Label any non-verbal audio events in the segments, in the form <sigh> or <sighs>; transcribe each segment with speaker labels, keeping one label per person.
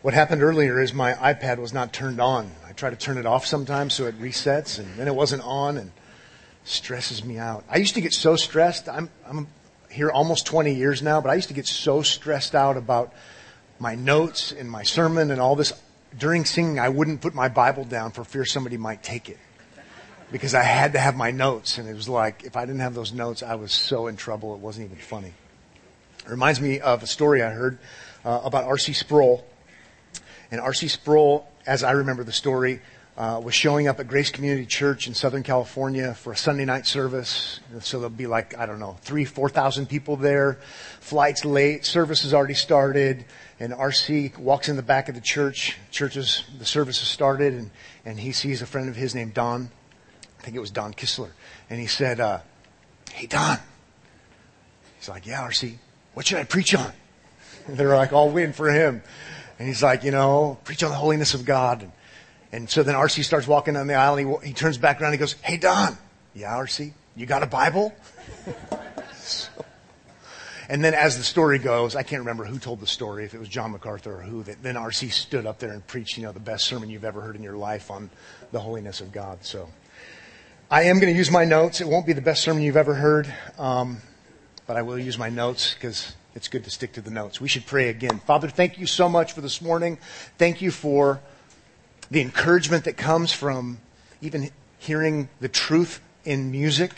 Speaker 1: What happened earlier is my iPad was not turned on. I try to turn it off sometimes so it resets and then it wasn't on and stresses me out. I used to get so stressed. I'm, I'm here almost 20 years now, but I used to get so stressed out about my notes and my sermon and all this. During singing, I wouldn't put my Bible down for fear somebody might take it because I had to have my notes. And it was like, if I didn't have those notes, I was so in trouble. It wasn't even funny. It reminds me of a story I heard uh, about R.C. Sproul. And R.C. Sproul, as I remember the story, uh, was showing up at Grace Community Church in Southern California for a Sunday night service. So there'll be like, I don't know, three, 4,000 people there. Flight's late. Service has already started. And RC walks in the back of the church. Churches, the service has started and, and he sees a friend of his named Don. I think it was Don Kistler. And he said, uh, Hey, Don. He's like, Yeah, RC. What should I preach on? And <laughs> they're like all waiting for him. And he's like, you know, preach on the holiness of God. And, and so then RC starts walking down the aisle and he, he turns back around and he goes, Hey, Don. Yeah, RC, you got a Bible? <laughs> so, and then as the story goes, I can't remember who told the story, if it was John MacArthur or who, that then RC stood up there and preached, you know, the best sermon you've ever heard in your life on the holiness of God. So I am going to use my notes. It won't be the best sermon you've ever heard, um, but I will use my notes because it's good to stick to the notes. We should pray again. Father, thank you so much for this morning. Thank you for the encouragement that comes from even hearing the truth in music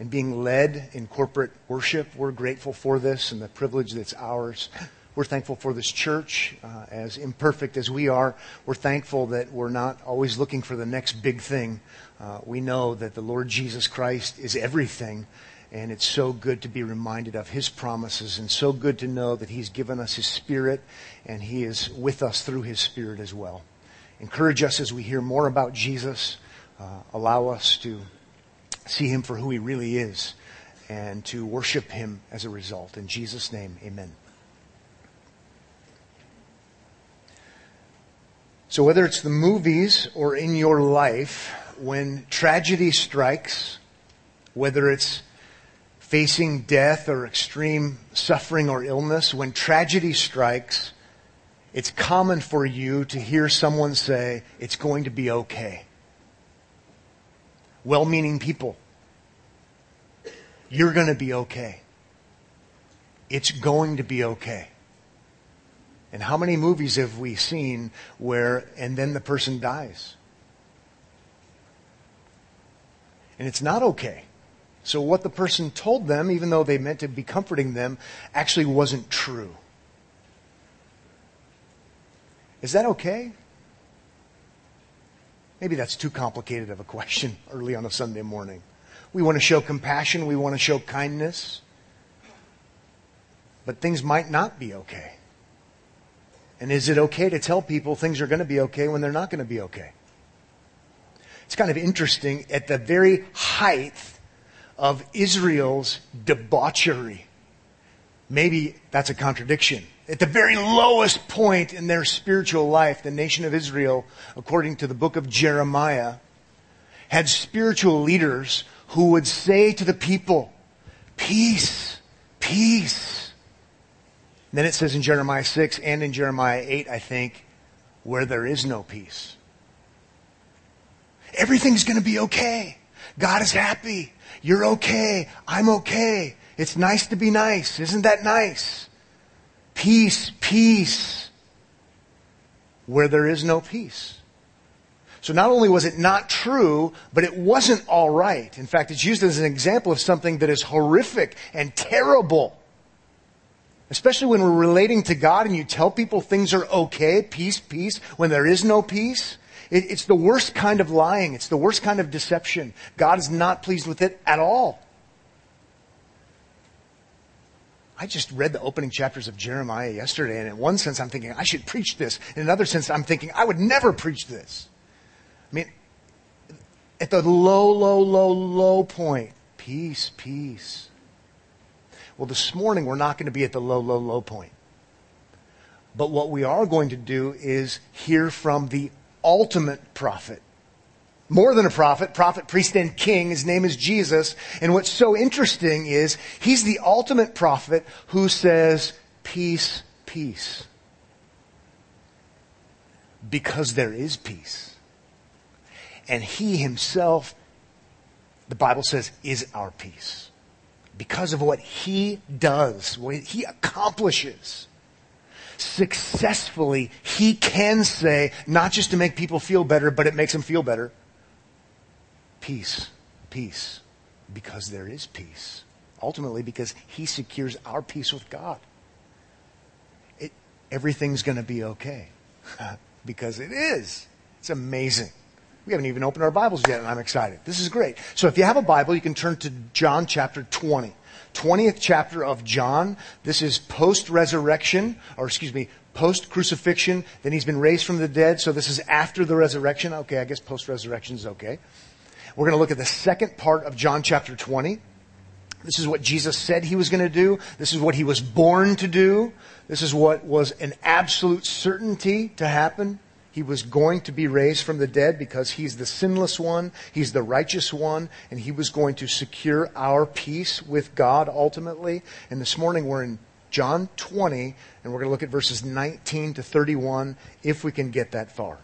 Speaker 1: and being led in corporate worship. We're grateful for this and the privilege that's ours. We're thankful for this church, uh, as imperfect as we are. We're thankful that we're not always looking for the next big thing. Uh, we know that the Lord Jesus Christ is everything, and it's so good to be reminded of His promises and so good to know that He's given us His Spirit and He is with us through His Spirit as well. Encourage us as we hear more about Jesus. Uh, allow us to see Him for who He really is and to worship Him as a result. In Jesus' name, amen. So whether it's the movies or in your life, when tragedy strikes, whether it's facing death or extreme suffering or illness, when tragedy strikes, it's common for you to hear someone say, it's going to be okay. Well-meaning people. You're going to be okay. It's going to be okay. And how many movies have we seen where, and then the person dies? And it's not okay. So what the person told them, even though they meant to be comforting them, actually wasn't true. Is that okay? Maybe that's too complicated of a question <laughs> early on a Sunday morning. We want to show compassion. We want to show kindness. But things might not be okay. And is it okay to tell people things are going to be okay when they're not going to be okay? It's kind of interesting. At the very height of Israel's debauchery. Maybe that's a contradiction. At the very lowest point in their spiritual life, the nation of Israel, according to the book of Jeremiah, had spiritual leaders who would say to the people, peace, peace. And then it says in Jeremiah 6 and in Jeremiah 8, I think, where there is no peace. Everything's going to be okay. God is happy. You're okay. I'm okay. It's nice to be nice. Isn't that nice? Peace, peace. Where there is no peace. So not only was it not true, but it wasn't alright. In fact, it's used as an example of something that is horrific and terrible. Especially when we're relating to God and you tell people things are okay, peace, peace, when there is no peace. It, it's the worst kind of lying. It's the worst kind of deception. God is not pleased with it at all. I just read the opening chapters of Jeremiah yesterday, and in one sense I'm thinking, I should preach this. In another sense, I'm thinking, I would never preach this. I mean, at the low, low, low, low point, peace, peace. Well, this morning we're not going to be at the low, low, low point. But what we are going to do is hear from the ultimate prophet. More than a prophet, prophet, priest, and king. His name is Jesus. And what's so interesting is he's the ultimate prophet who says, peace, peace. because there is peace. And he himself, the Bible says, is our peace. Because of what he does, what he accomplishes successfully, he can say, not just to make people feel better, but it makes them feel better. Peace, peace, because there is peace. Ultimately, because he secures our peace with God. It, everything's going to be okay. <laughs> because it is. It's amazing. We haven't even opened our Bibles yet, and I'm excited. This is great. So if you have a Bible, you can turn to John chapter 20. 20th chapter of John. This is post resurrection, or excuse me, post crucifixion. Then he's been raised from the dead. So this is after the resurrection. Okay, I guess post resurrection is okay. We're going to look at the second part of John chapter 20. This is what Jesus said he was going to do. This is what he was born to do. This is what was an absolute certainty to happen. He was going to be raised from the dead because he's the sinless one, he's the righteous one, and he was going to secure our peace with God ultimately. And this morning we're in John 20, and we're going to look at verses 19 to 31 if we can get that far.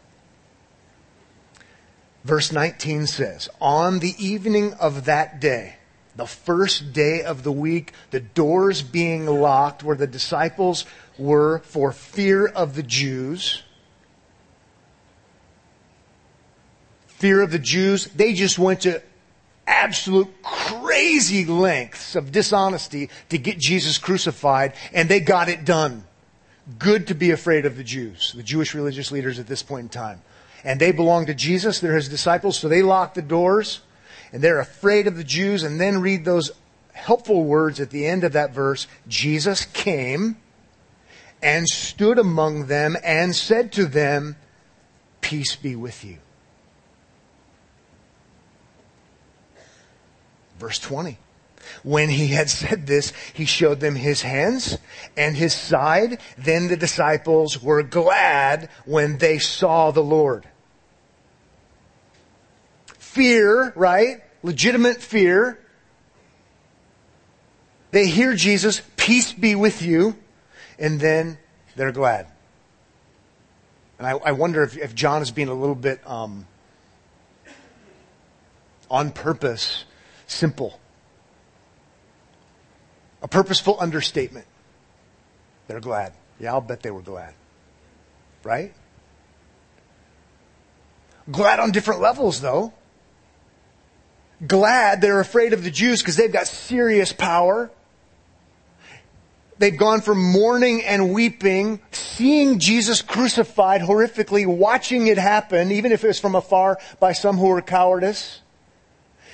Speaker 1: Verse 19 says, On the evening of that day, the first day of the week, the doors being locked where the disciples were for fear of the Jews, fear of the Jews. They just went to absolute crazy lengths of dishonesty to get Jesus crucified, and they got it done. Good to be afraid of the Jews, the Jewish religious leaders at this point in time. And they belong to Jesus, they're his disciples, so they lock the doors, and they're afraid of the Jews, and then read those helpful words at the end of that verse Jesus came and stood among them and said to them, Peace be with you. Verse 20. When he had said this, he showed them his hands and his side. Then the disciples were glad when they saw the Lord. Fear, right? Legitimate fear. They hear Jesus, peace be with you, and then they're glad. And I, I wonder if, if, John is being a little bit um, on purpose simple. A purposeful understatement. They're glad. Yeah, I'll bet they were glad. Right? Glad on different levels, though. Glad they're afraid of the Jews because they've got serious power. They've gone from mourning and weeping, seeing Jesus crucified horrifically, watching it happen, even if it was from afar by some who were cowardice.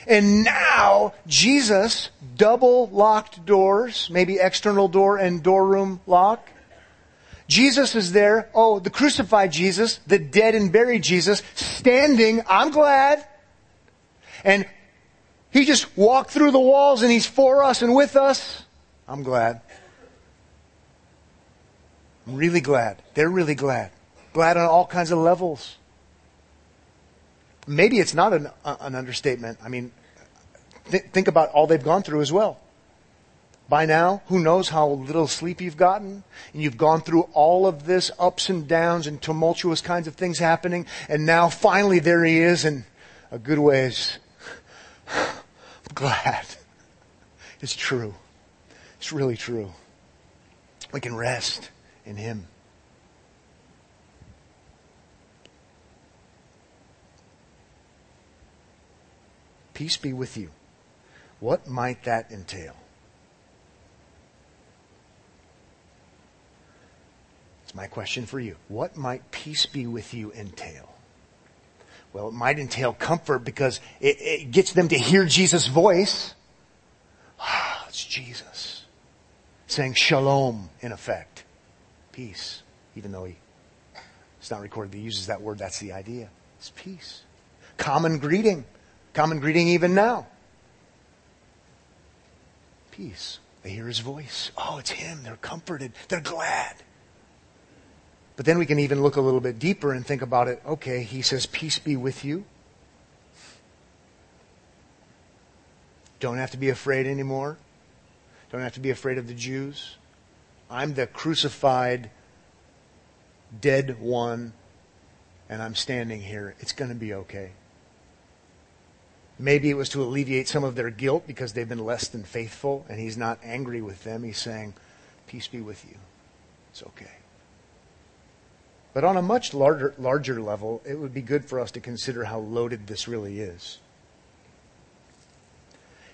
Speaker 1: And now, Jesus, double locked doors, maybe external door and door room lock. Jesus is there. Oh, the crucified Jesus, the dead and buried Jesus, standing. I'm glad. And he just walked through the walls and he's for us and with us. I'm glad. I'm really glad. They're really glad. Glad on all kinds of levels maybe it's not an, uh, an understatement. I mean, th- think about all they've gone through as well. By now, who knows how little sleep you've gotten? And you've gone through all of this ups and downs and tumultuous kinds of things happening. And now finally there he is in a good ways. I'm <sighs> glad. It's true. It's really true. We can rest in him. Peace be with you. What might that entail? It's my question for you. What might peace be with you entail? Well, it might entail comfort because it, it gets them to hear Jesus' voice. Ah, it's Jesus saying shalom in effect. Peace. Even though he, it's not recorded he uses that word, that's the idea. It's peace. Common greeting. Common greeting even now. Peace. They hear his voice. Oh, it's him. They're comforted. They're glad. But then we can even look a little bit deeper and think about it. Okay, he says, Peace be with you. Don't have to be afraid anymore. Don't have to be afraid of the Jews. I'm the crucified, dead one and I'm standing here, it's going to be okay. Maybe it was to alleviate some of their guilt because they've been less than faithful, and he's not angry with them. He's saying, Peace be with you. It's okay. But on a much larger, larger level, it would be good for us to consider how loaded this really is.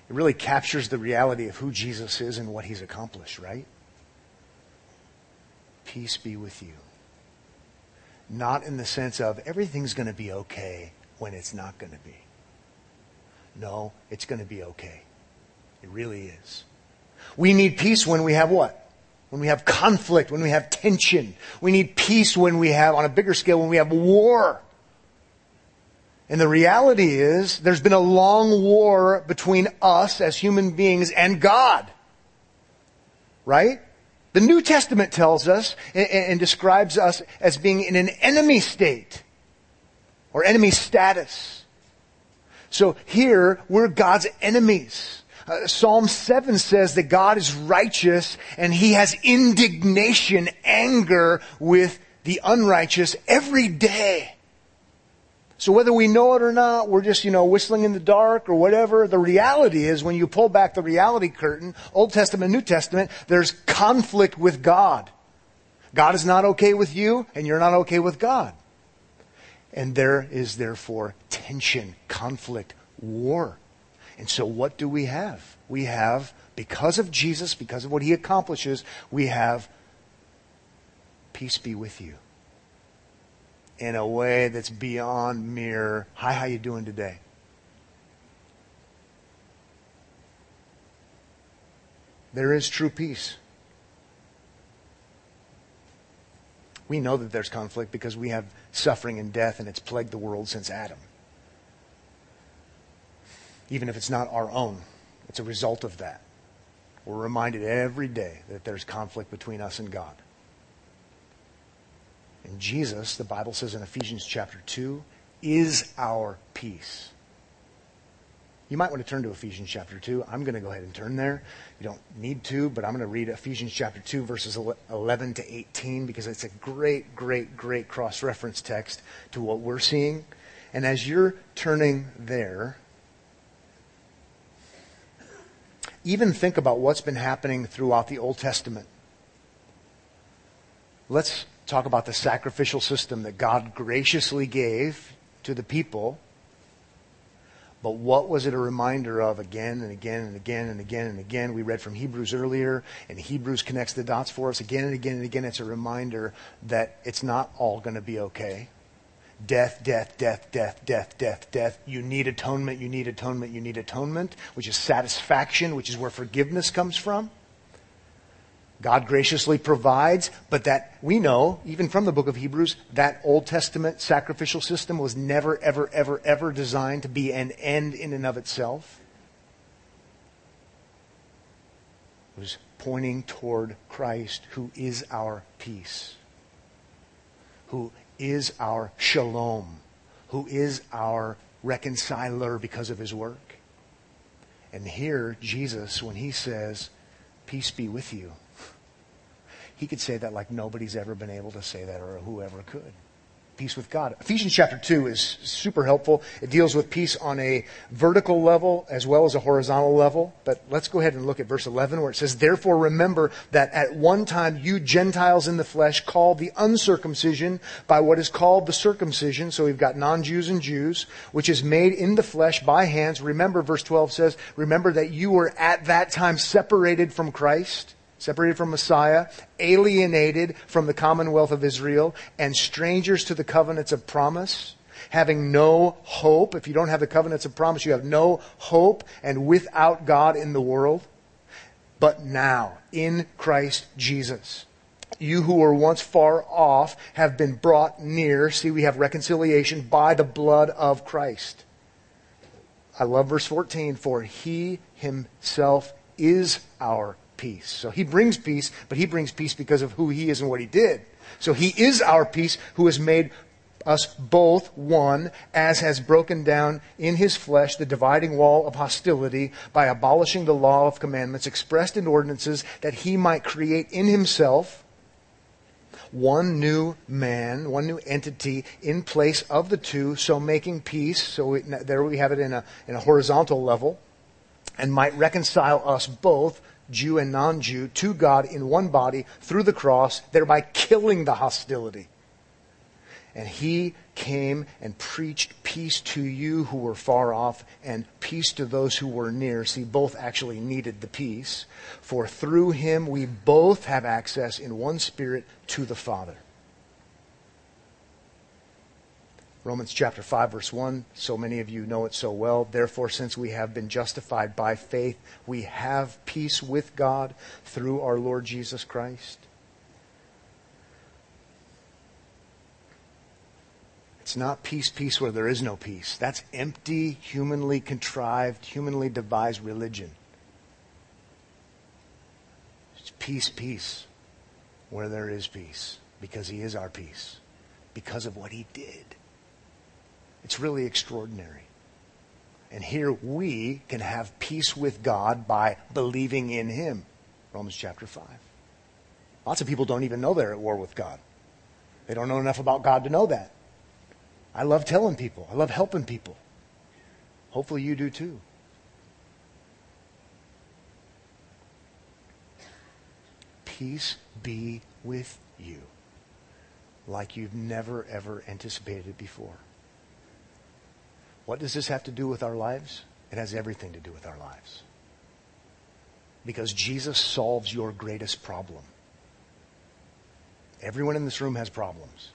Speaker 1: It really captures the reality of who Jesus is and what he's accomplished, right? Peace be with you. Not in the sense of everything's going to be okay when it's not going to be. No, it's going to be okay. It really is. We need peace when we have what? When we have conflict, when we have tension. We need peace when we have, on a bigger scale, when we have war. And the reality is, there's been a long war between us as human beings and God. Right? The New Testament tells us and, and, describes us as being in an enemy state or enemy status. So here, we're God's enemies. Uh, Psalm 7 says that God is righteous and he has indignation, anger with the unrighteous every day. So whether we know it or not, we're just, you know, whistling in the dark or whatever, the reality is when you pull back the reality curtain, Old Testament, New Testament, there's conflict with God. God is not okay with you and you're not okay with God. And there is therefore tension, conflict, war. And so what do we have? We have, because of Jesus, because of what he accomplishes, we have peace be with you. In a way that's beyond mere, hi, how you doing today? There is true peace. We know that there's conflict because we have suffering and death, and it's plagued the world since Adam. Even if it's not our own, it's a result of that. We're reminded every day that there's conflict between us and God. And Jesus, the Bible says in Ephesians chapter 2, is our peace. You might want to turn to Ephesians chapter 2. I'm going to go ahead and turn there. You don't need to, but I'm going to read Ephesians chapter 2, verses 11 to 18, because it's a great, great, great cross reference text to what we're seeing. And as you're turning there, even think about what's been happening throughout the Old Testament. Let's talk about the sacrificial system that God graciously gave to the people but what was it a reminder of again and again and again and again and again? We read from Hebrews earlier, and Hebrews connects the dots for us again and again and again. It's a reminder that it's not all going to be okay. Death, death, death, death, death, death, death. You need atonement, you need atonement, you need atonement, which is satisfaction, which is where forgiveness comes from. God graciously provides, but that we know, even from the book of Hebrews, that Old Testament sacrificial system was never, ever, ever, ever designed to be an end in and of itself. It was pointing toward Christ, who is our peace, who is our shalom, who is our reconciler because of his work. And here, Jesus, when he says, Peace be with you he could say that like nobody's ever been able to say that or whoever could. Peace with God. Ephesians chapter 2 is super helpful. It deals with peace on a vertical level as well as a horizontal level. But let's go ahead and look at verse 11 where it says, Therefore remember that at one time you Gentiles in the flesh called the uncircumcision by what is called the circumcision. So we've got non-Jews and Jews, which is made in the flesh by hands. Remember, verse 12 says, Remember that you were at that time separated from Christ separated from Messiah, alienated from the commonwealth of Israel, and strangers to the covenants of promise, having no hope. If you don't have the covenants of promise, you have no hope and without God in the world. But now, in Christ Jesus, you who were once far off have been brought near. See, we have reconciliation by the blood of Christ. I love verse 14, for he himself is our peace. So he brings peace, but he brings peace because of who he is and what he did. So he is our peace who has made us both one, as has broken down in his flesh the dividing wall of hostility by abolishing the law of commandments expressed in ordinances that he might create in himself one new man, one new entity in place of the two, so making peace. So there we have it in a, in a horizontal level, and might reconcile us both, Jew and non-Jew, to God in one body through the cross, thereby killing the hostility. And he came and preached peace to you who were far off and peace to those who were near. See, both actually needed the peace. For through him we both have access in one spirit to the Father. Romans chapter 5 verse 1, so many of you know it so well. Therefore, since we have been justified by faith, we have peace with God through our Lord Jesus Christ. It's not peace, peace where there is no peace. That's empty, humanly contrived, humanly devised religion. It's peace, peace where there is peace because he is our peace because of what he did. It's really extraordinary. And here we can have peace with God by believing in Him. Romans chapter 5. Lots of people don't even know they're at war with God. They don't know enough about God to know that. I love telling people, I love helping people. Hopefully you do too. Peace be with you like you've never ever anticipated it before. What does this have to do with our lives? It has everything to do with our lives. Because Jesus solves your greatest problem. Everyone in this room has problems,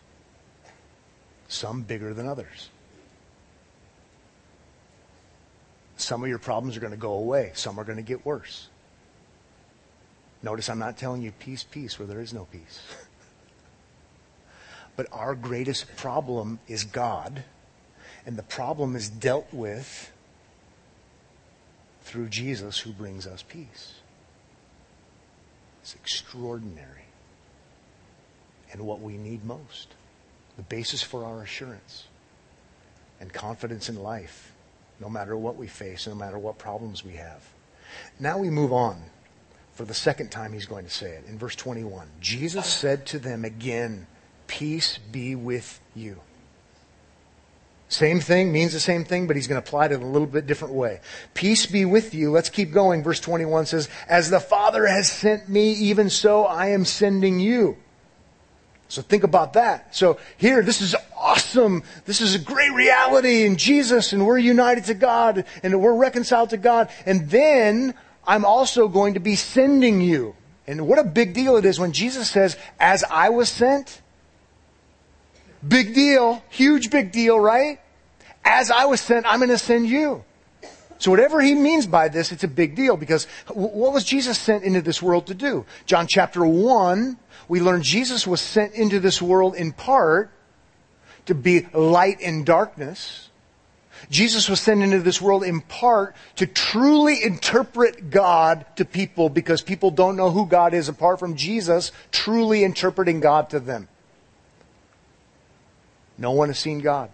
Speaker 1: some bigger than others. Some of your problems are going to go away, some are going to get worse. Notice I'm not telling you peace, peace, where there is no peace. <laughs> but our greatest problem is God and the problem is dealt with through Jesus who brings us peace. It's extraordinary. And what we need most. The basis for our assurance and confidence in life, no matter what we face, no matter what problems we have. Now we move on. For the second time, he's going to say it. In verse 21, Jesus said to them again, Peace be with you. Same thing, means the same thing, but he's going to apply it in a little bit different way. Peace be with you. Let's keep going. Verse 21 says, As the Father has sent me, even so I am sending you. So think about that. So here, this is awesome. This is a great reality in Jesus, and we're united to God, and we're reconciled to God. And then I'm also going to be sending you. And what a big deal it is when Jesus says, As I was sent, Big deal. Huge big deal, right? As I was sent, I'm going to send you. So whatever he means by this, it's a big deal because what was Jesus sent into this world to do? John chapter 1, we learn Jesus was sent into this world in part to be light in darkness. Jesus was sent into this world in part to truly interpret God to people because people don't know who God is apart from Jesus truly interpreting God to them. No one has seen God.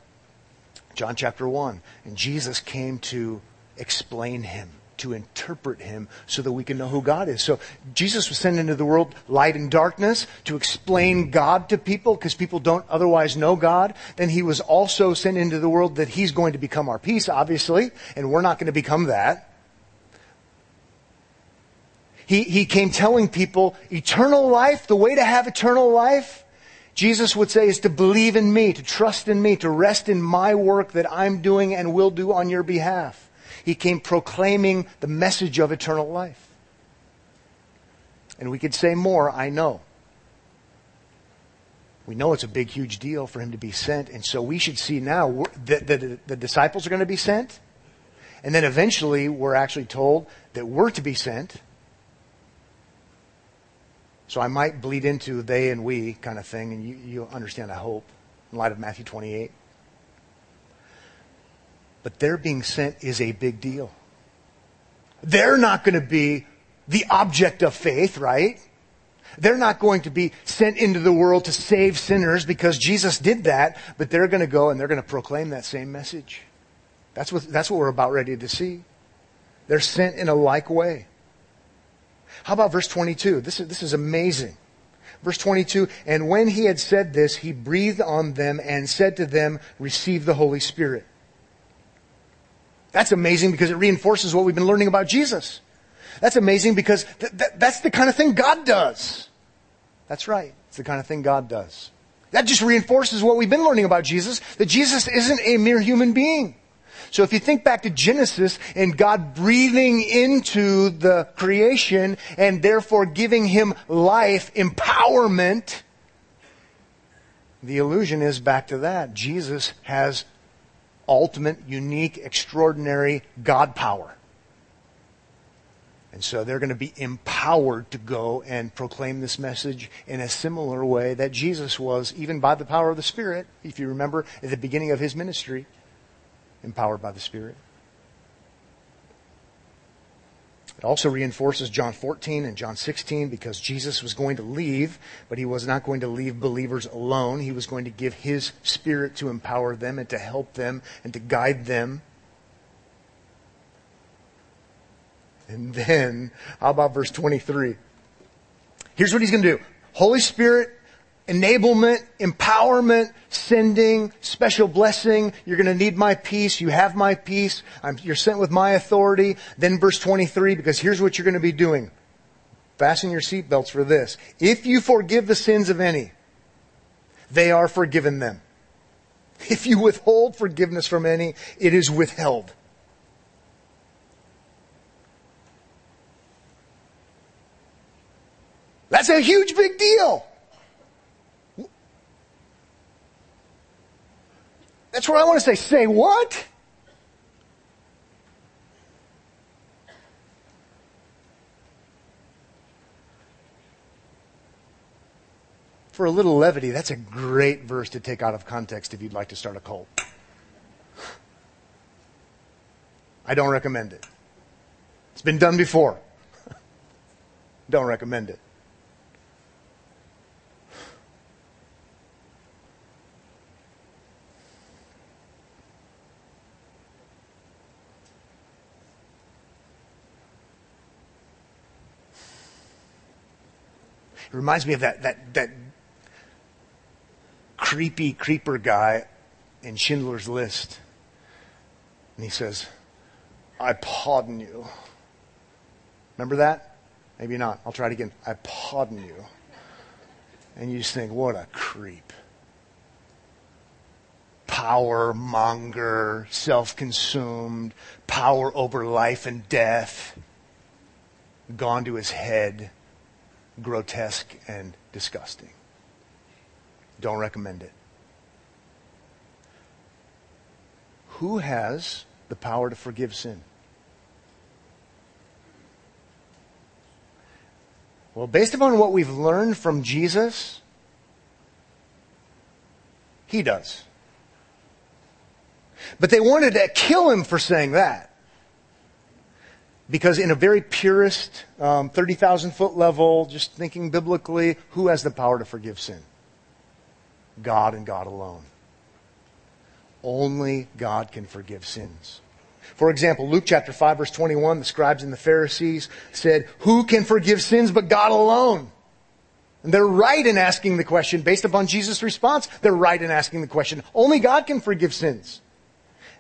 Speaker 1: John chapter 1. And Jesus came to explain him, to interpret him, so that we can know who God is. So Jesus was sent into the world light and darkness to explain God to people because people don't otherwise know God. Then he was also sent into the world that he's going to become our peace, obviously, and we're not going to become that. He, he came telling people eternal life, the way to have eternal life Jesus would say is to believe in me, to trust in me, to rest in my work that I'm doing and will do on your behalf. He came proclaiming the message of eternal life. And we could say more, I know. We know it's a big, huge deal for him to be sent, and so we should see now that the, the disciples are going to be sent, and then eventually we're actually told that we're to be sent. So I might bleed into they and we kind of thing, and you, you understand, I hope, in light of Matthew 28. But their being sent is a big deal. They're not going to be the object of faith, right? They're not going to be sent into the world to save sinners because Jesus did that, but they're going to go and they're going to proclaim that same message. That's what, that's what we're about ready to see. They're sent in a like way. How about verse 22? This is, this is amazing. Verse 22, and when he had said this, he breathed on them and said to them, receive the Holy Spirit. That's amazing because it reinforces what we've been learning about Jesus. That's amazing because th- th- that's the kind of thing God does. That's right. It's the kind of thing God does. That just reinforces what we've been learning about Jesus, that Jesus isn't a mere human being. So if you think back to Genesis and God breathing into the creation and therefore giving him life, empowerment, the illusion is back to that. Jesus has ultimate, unique, extraordinary God power. And so they're going to be empowered to go and proclaim this message in a similar way that Jesus was, even by the power of the Spirit, if you remember at the beginning of his ministry empowered by the Spirit. It also reinforces John 14 and John 16 because Jesus was going to leave, but he was not going to leave believers alone. He was going to give his Spirit to empower them and to help them and to guide them. And then, how about verse 23? Here's what he's going to do. Holy Spirit enablement, empowerment, sending, special blessing. You're going to need my peace. You have my peace. I'm, you're sent with my authority. Then verse 23, because here's what you're going to be doing. Fasten your seatbelts for this. If you forgive the sins of any, they are forgiven them. If you withhold forgiveness from any, it is withheld. That's a huge big deal. That's what I want to say. Say what? For a little levity, that's a great verse to take out of context if you'd like to start a cult. I don't recommend it. It's been done before. <laughs> don't recommend it. It reminds me of that, that, that creepy creeper guy in Schindler's List. And he says, I pardon you. Remember that? Maybe not. I'll try it again. I pardon you. And you just think, what a creep. Power monger, self consumed, power over life and death, gone to his head grotesque and disgusting. Don't recommend it. Who has the power to forgive sin? Well, based upon what we've learned from Jesus, he does. But they wanted to kill him for saying that. Because in a very purist, um, 30,000 foot level, just thinking biblically, who has the power to forgive sin? God and God alone. Only God can forgive sins. For example, Luke chapter 5 verse 21, the scribes and the Pharisees said, who can forgive sins but God alone? And they're right in asking the question based upon Jesus' response. They're right in asking the question. Only God can forgive sins.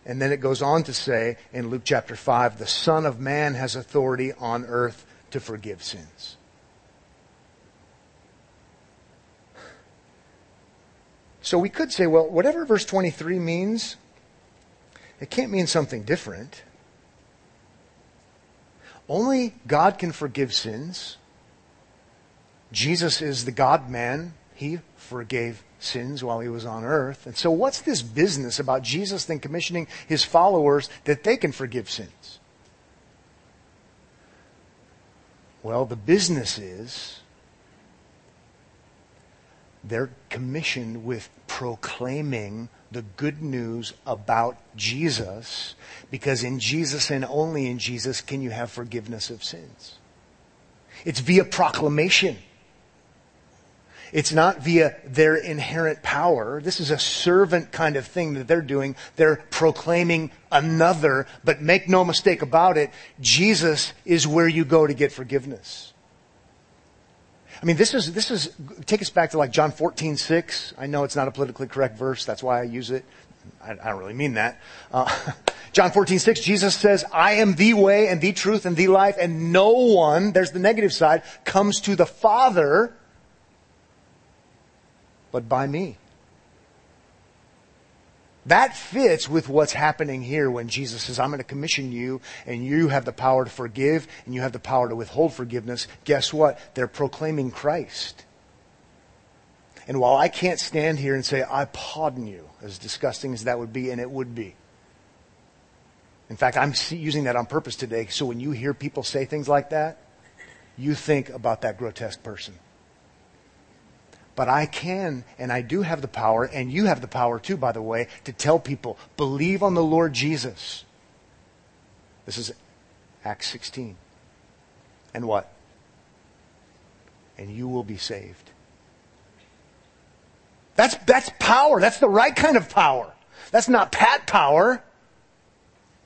Speaker 1: And then it goes on to say in Luke chapter 5, the Son of Man has authority on earth to forgive sins. So we could say, well, whatever verse 23 means, it can't mean something different. Only God can forgive sins. Jesus is the God man. He forgave sins while he was on earth. And so what's this business about Jesus then commissioning his followers that they can forgive sins? Well, the business is they're commissioned with proclaiming the good news about Jesus because in Jesus and only in Jesus can you have forgiveness of sins. It's via proclamation. It's not via their inherent power. This is a servant kind of thing that they're doing. They're proclaiming another, but make no mistake about it, Jesus is where you go to get forgiveness. I mean, this is, this is, take us back to like John 14, 6. I know it's not a politically correct verse. That's why I use it. I, I don't really mean that. Uh, <laughs> John 14, 6, Jesus says, I am the way and the truth and the life and no one, there's the negative side, comes to the Father but by me. That fits with what's happening here when Jesus says, I'm going to commission you and you have the power to forgive and you have the power to withhold forgiveness. Guess what? They're proclaiming Christ. And while I can't stand here and say, I pardon you, as disgusting as that would be, and it would be. In fact, I'm using that on purpose today, so when you hear people say things like that, you think about that grotesque person. But I can and I do have the power, and you have the power too, by the way, to tell people, believe on the Lord Jesus. This is Acts 16. And what? And you will be saved. That's, that's power. That's the right kind of power. That's not pat power.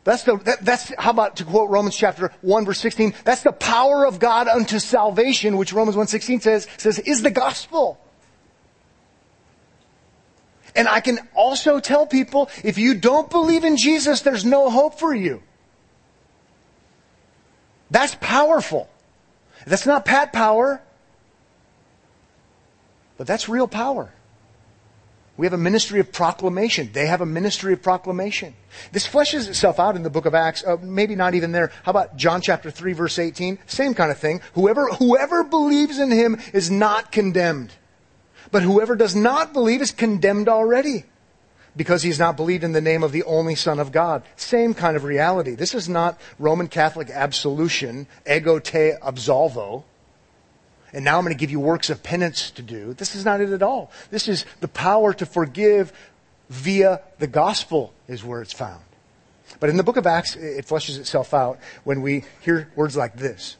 Speaker 1: That's the, that, that's, how about to quote Romans chapter 1 verse 16, that's the power of God unto salvation, which Romans 1.16 says, says is the gospel. And I can also tell people, if you don't believe in Jesus, there's no hope for you. That's powerful. That's not pat power, but that's real power. We have a ministry of proclamation. They have a ministry of proclamation. This fleshes itself out in the book of Acts. Uh, maybe not even there. How about John chapter 3 verse 18? Same kind of thing. Whoever, whoever believes in him is not condemned. But whoever does not believe is condemned already because he's not believed in the name of the only Son of God. Same kind of reality. This is not Roman Catholic absolution, ego te absolvo. And now I'm going to give you works of penance to do. This is not it at all. This is the power to forgive via the gospel is where it's found. But in the book of Acts, it fleshes itself out when we hear words like this.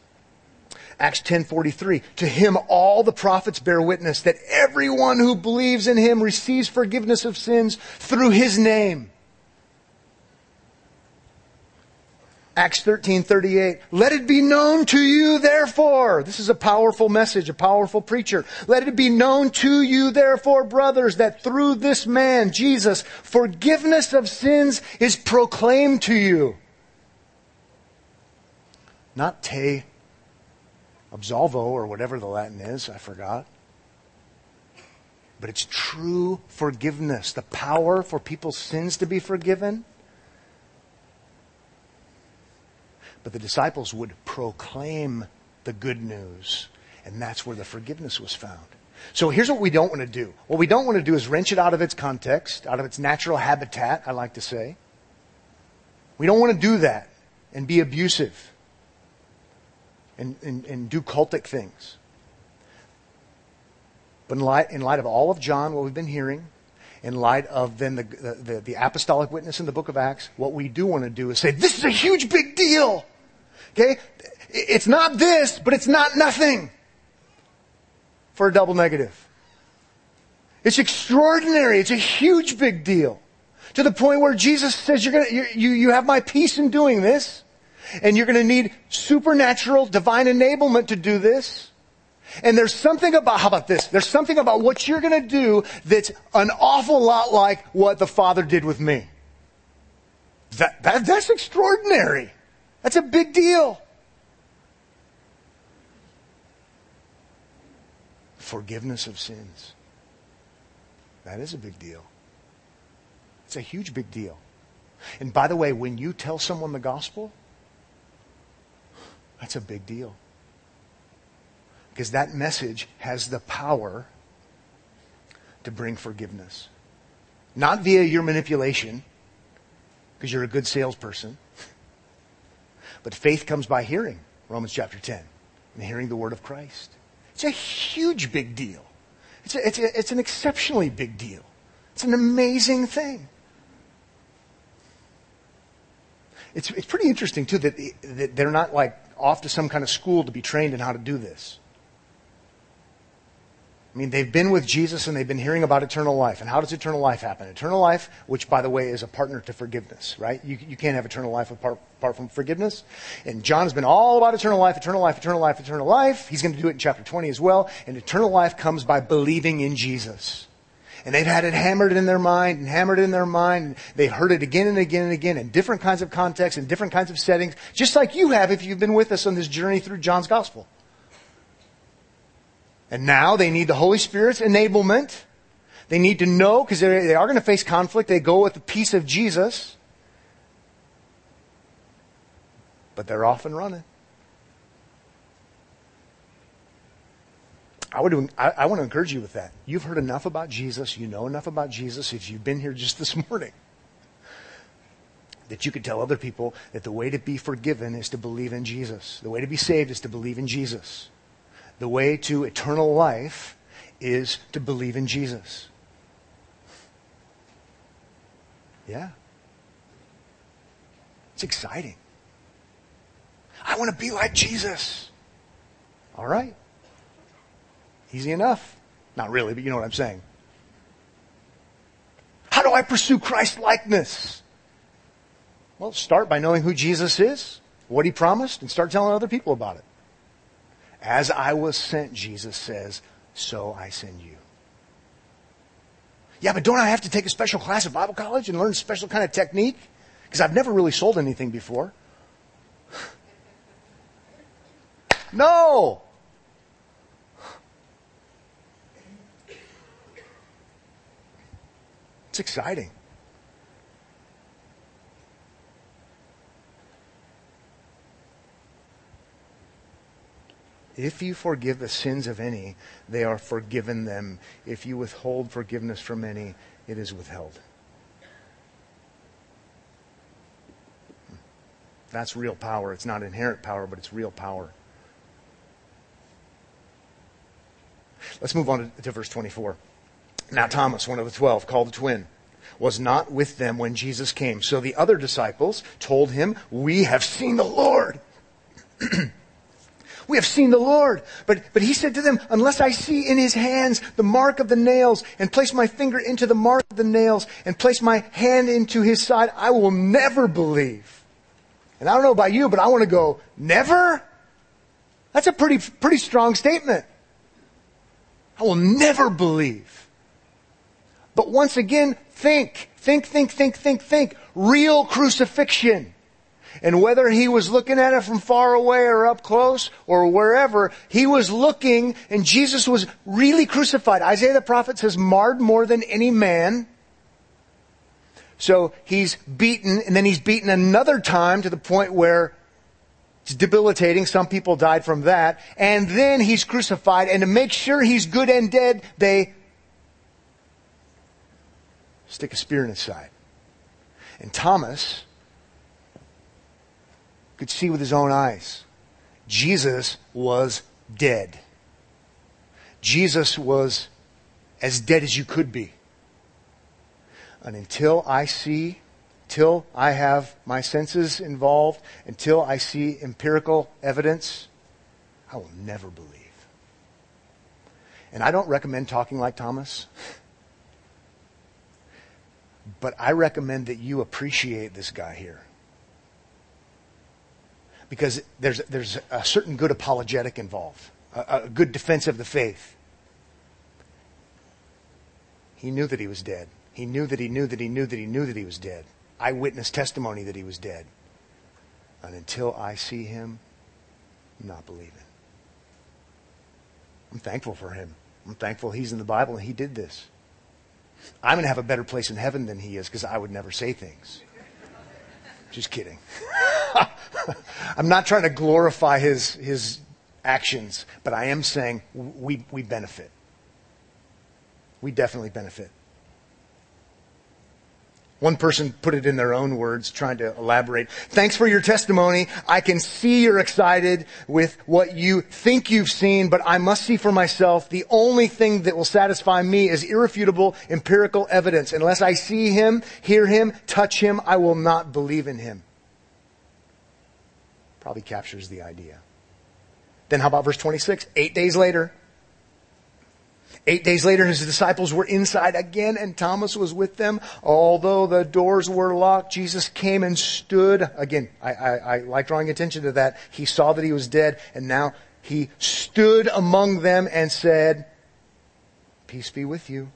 Speaker 1: Acts 10:43 To him all the prophets bear witness that everyone who believes in him receives forgiveness of sins through his name. Acts 13:38 Let it be known to you therefore this is a powerful message a powerful preacher let it be known to you therefore brothers that through this man Jesus forgiveness of sins is proclaimed to you not te absolvo or whatever the Latin is, I forgot. But it's true forgiveness, the power for people's sins to be forgiven. But the disciples would proclaim the good news, and that's where the forgiveness was found. So here's what we don't want to do. What we don't want to do is wrench it out of its context, out of its natural habitat, I like to say. We don't want to do that and be abusive and, and, and do cultic things. But in light, in light of all of John, what we've been hearing, in light of then the, the, the, apostolic witness in the book of Acts, what we do want to do is say, this is a huge big deal. Okay? It's not this, but it's not nothing. For a double negative. It's extraordinary. It's a huge big deal. To the point where Jesus says, you're gonna, you, you have my peace in doing this. And you're going to need supernatural divine enablement to do this. And there's something about, how about this? There's something about what you're going to do that's an awful lot like what the Father did with me. That, that, that's extraordinary. That's a big deal. Forgiveness of sins. That is a big deal. It's a huge big deal. And by the way, when you tell someone the gospel, that's a big deal. Because that message has the power to bring forgiveness. Not via your manipulation, because you're a good salesperson, but faith comes by hearing, Romans chapter 10, and hearing the word of Christ. It's a huge big deal. It's, a, it's, a, it's an exceptionally big deal. It's an amazing thing. It's, it's pretty interesting, too, that, that they're not like off to some kind of school to be trained in how to do this. I mean, they've been with Jesus and they've been hearing about eternal life. And how does eternal life happen? Eternal life, which by the way is a partner to forgiveness, right? You, you can't have eternal life apart, apart from forgiveness. And John has been all about eternal life, eternal life, eternal life, eternal life. He's going to do it in chapter 20 as well. And eternal life comes by believing in Jesus. And they've had it hammered in their mind and hammered in their mind. And they've heard it again and again and again in different kinds of contexts, in different kinds of settings, just like you have if you've been with us on this journey through John's gospel. And now they need the Holy Spirit's enablement. They need to know, because they are going to face conflict. They go with the peace of Jesus. But they're off and running. I, would, I, I want to encourage you with that. You've heard enough about Jesus. You know enough about Jesus if you've been here just this morning. That you could tell other people that the way to be forgiven is to believe in Jesus. The way to be saved is to believe in Jesus. The way to eternal life is to believe in Jesus. Yeah. It's exciting. I want to be like Jesus. All right. Easy enough. Not really, but you know what I'm saying. How do I pursue Christ likeness? Well, start by knowing who Jesus is, what he promised, and start telling other people about it. As I was sent, Jesus says, so I send you. Yeah, but don't I have to take a special class at Bible college and learn a special kind of technique? Because I've never really sold anything before. <laughs> no! It's exciting. If you forgive the sins of any, they are forgiven them. If you withhold forgiveness from any, it is withheld. That's real power. It's not inherent power, but it's real power. Let's move on to, to verse 24. Now, Thomas, one of the twelve, called the twin, was not with them when Jesus came. So the other disciples told him, We have seen the Lord. <clears throat> We have seen the Lord. But, but he said to them, unless I see in his hands the mark of the nails and place my finger into the mark of the nails and place my hand into his side, I will never believe. And I don't know about you, but I want to go, never? That's a pretty, pretty strong statement. I will never believe. But once again, think, think, think, think, think, think. Real crucifixion. And whether he was looking at it from far away or up close or wherever, he was looking and Jesus was really crucified. Isaiah the prophet says marred more than any man. So he's beaten and then he's beaten another time to the point where it's debilitating. Some people died from that. And then he's crucified and to make sure he's good and dead, they stick a spear in his side. And Thomas, could see with his own eyes. Jesus was dead. Jesus was as dead as you could be. And until I see, till I have my senses involved, until I see empirical evidence, I will never believe. And I don't recommend talking like Thomas, <laughs> but I recommend that you appreciate this guy here because there's, there's a certain good apologetic involved, a, a good defense of the faith. He knew that he was dead. He knew that he knew that he knew that he knew that he was dead. Eyewitness testimony that he was dead. And until I see him, I'm not believing. I'm thankful for him. I'm thankful he's in the Bible and he did this. I'm going to have a better place in heaven than he is because I would never say things. Just kidding. <laughs> I'm not trying to glorify his, his actions, but I am saying we, we benefit. We definitely benefit. One person put it in their own words, trying to elaborate. Thanks for your testimony. I can see you're excited with what you think you've seen, but I must see for myself. The only thing that will satisfy me is irrefutable empirical evidence. Unless I see him, hear him, touch him, I will not believe in him probably captures the idea. Then how about verse 26? Eight days later, Eight days later, his disciples were inside again and Thomas was with them. Although the doors were locked, Jesus came and stood. Again, I, I, I like drawing attention to that. He saw that he was dead and now he stood among them and said, peace be with you.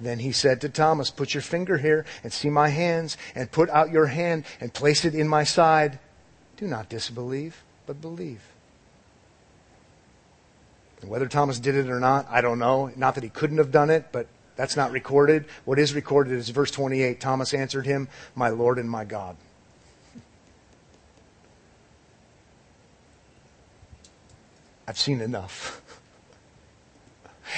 Speaker 1: Then he said to Thomas, put your finger here and see my hands and put out your hand and place it in my side. Do not disbelieve, but believe. Whether Thomas did it or not, I don't know. Not that he couldn't have done it, but that's not recorded. What is recorded is verse 28. Thomas answered him, My Lord and my God. I've seen enough. <laughs>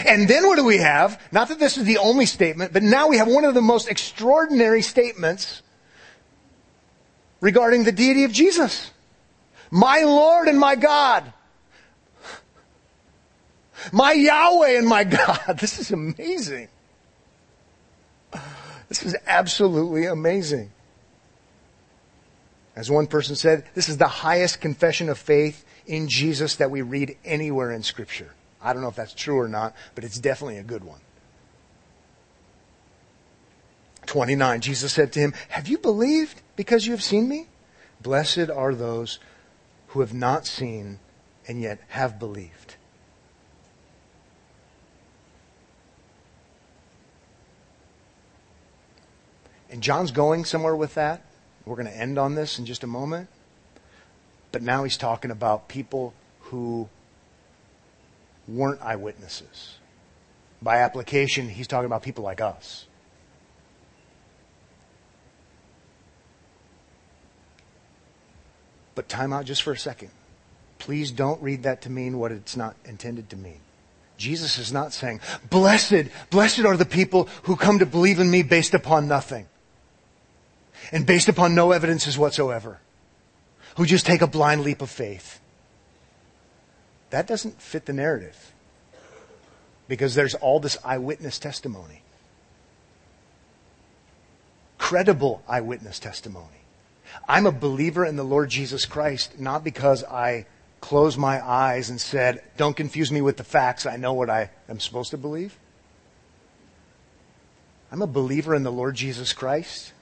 Speaker 1: And then what do we have? Not that this is the only statement, but now we have one of the most extraordinary statements regarding the deity of Jesus. My Lord and my God. My Yahweh and my God. <laughs> This is amazing. This is absolutely amazing. As one person said, this is the highest confession of faith in Jesus that we read anywhere in Scripture. I don't know if that's true or not, but it's definitely a good one. 29, Jesus said to him, Have you believed because you have seen me? Blessed are those who have not seen and yet have believed. And John's going somewhere with that. We're going to end on this in just a moment. But now he's talking about people who weren't eyewitnesses. By application, he's talking about people like us. But time out just for a second. Please don't read that to mean what it's not intended to mean. Jesus is not saying, blessed, blessed are the people who come to believe in me based upon nothing and based upon no evidences whatsoever, who just take a blind leap of faith. That doesn't fit the narrative because there's all this eyewitness testimony. Credible eyewitness testimony. I'm a believer in the Lord Jesus Christ not because I closed my eyes and said, don't confuse me with the facts. I know what I am supposed to believe. I'm a believer in the Lord Jesus Christ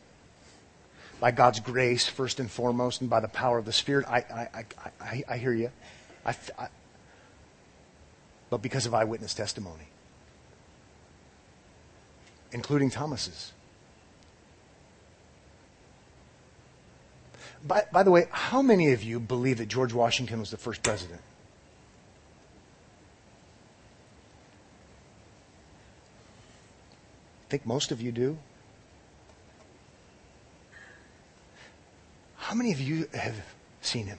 Speaker 1: by God's grace, first and foremost, and by the power of the Spirit. I, I, I, I, hear you. I, I, but because of eyewitness testimony, including Thomas's. By, by the way, how many of you believe that George Washington was the first president? I think most of you do. How many of you have seen him?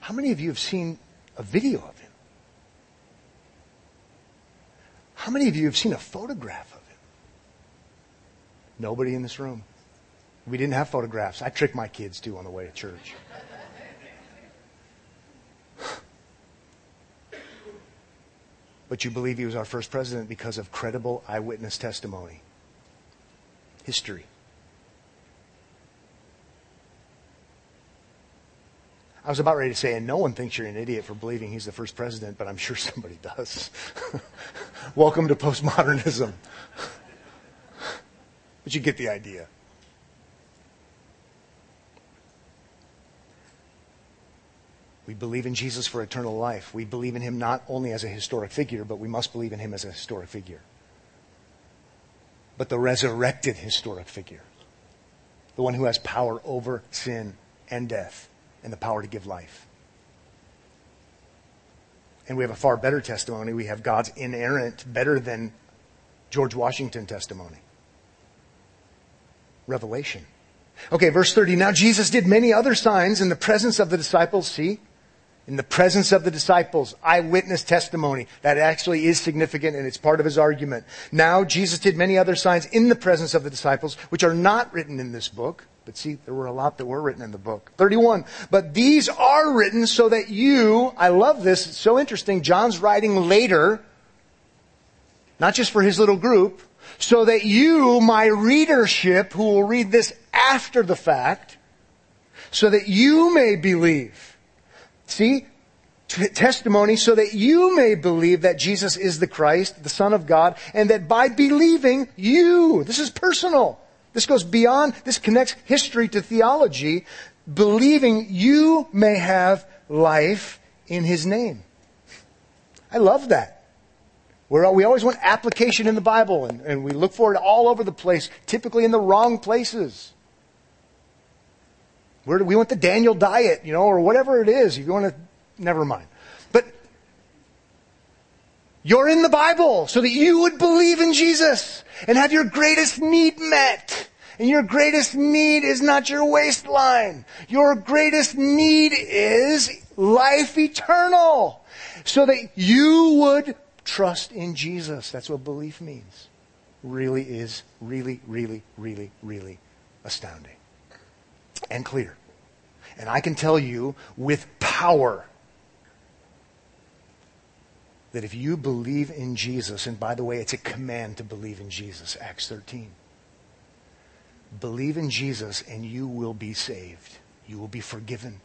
Speaker 1: How many of you have seen a video of him? How many of you have seen a photograph of him? Nobody in this room. We didn't have photographs. I tricked my kids too on the way to church. but you believe he was our first president because of credible eyewitness testimony history. I was about ready to say, and no one thinks you're an idiot for believing he's the first president, but I'm sure <laughs> somebody does. <laughs> Welcome to postmodernism. <laughs> but you get the idea. We believe in Jesus for eternal life. We believe in him not only as a historic figure, but we must believe in him as a historic figure but the resurrected historic figure. The one who has power over sin and death and the power to give life. And we have a far better testimony. We have God's inerrant, better than George Washington testimony. Revelation. Okay, verse 30. Now Jesus did many other signs in the presence of the disciples. See? In the presence of the disciples, eyewitness testimony. That actually is significant and it's part of his argument. Now, Jesus did many other signs in the presence of the disciples, which are not written in this book. But see, there were a lot that were written in the book. 31. But these are written so that you, I love this, it's so interesting. John's writing later, not just for his little group, so that you, my readership, who will read this after the fact, so that you may believe See? t- testimony so that you may believe that Jesus is the Christ, the Son of God, and that by believing you, this is personal. This goes beyond, this connects history to theology. Believing you may have life in His name. I love that. We're, we always want application in the Bible, and, and we look for it all over the place, typically in the wrong places. Where do we want the Daniel diet, you know, or whatever it is. You want to never mind. But you're in the Bible so that you would believe in Jesus and have your greatest need met. And your greatest need is not your waistline. Your greatest need is life eternal. So that you would trust in Jesus. That's what belief means. Really is really, really, really, really astounding and clear. And I can tell you with power that if you believe in Jesus, and by the way, it's a command to believe in Jesus, Acts 13. Believe in Jesus and you will be saved. You will be forgiven.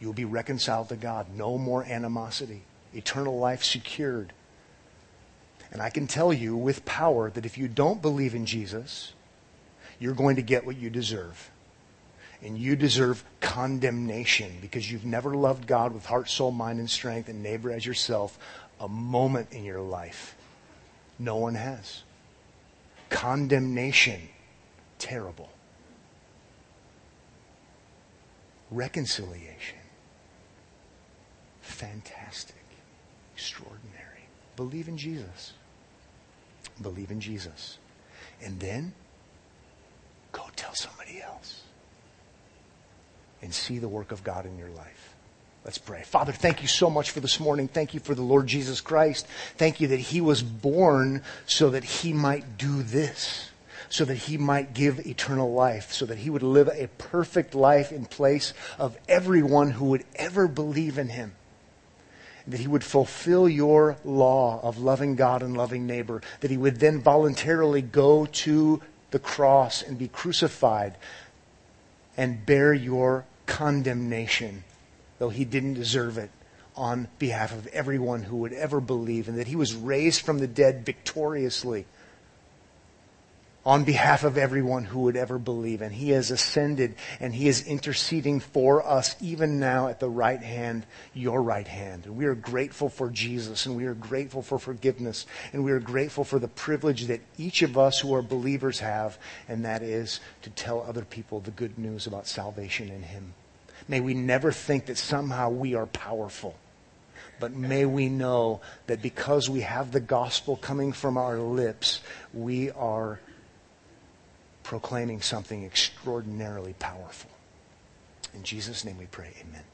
Speaker 1: You will be reconciled to God. No more animosity. Eternal life secured. And I can tell you with power that if you don't believe in Jesus, you're going to get what you deserve. And you deserve condemnation because you've never loved God with heart, soul, mind, and strength and neighbor as yourself a moment in your life. No one has. Condemnation, terrible. Reconciliation, fantastic, extraordinary. Believe in Jesus. Believe in Jesus. And then go tell somebody else and see the work of God in your life. Let's pray. Father, thank you so much for this morning. Thank you for the Lord Jesus Christ. Thank you that he was born so that he might do this, so that he might give eternal life, so that he would live a perfect life in place of everyone who would ever believe in him. That he would fulfill your law of loving God and loving neighbor. That he would then voluntarily go to the cross and be crucified and bear your condemnation though he didn't deserve it, on behalf of everyone who would ever believe, and that he was raised from the dead victoriously on behalf of everyone who would ever believe. And he has ascended and he is interceding for us even now at the right hand, your right hand. And we are grateful for Jesus and we are grateful for forgiveness and we are grateful for the privilege that each of us who are believers have, and that is to tell other people the good news about salvation in him. May we never think that somehow we are powerful. But may we know that because we have the gospel coming from our lips, we are proclaiming something extraordinarily powerful. In Jesus' name we pray, amen.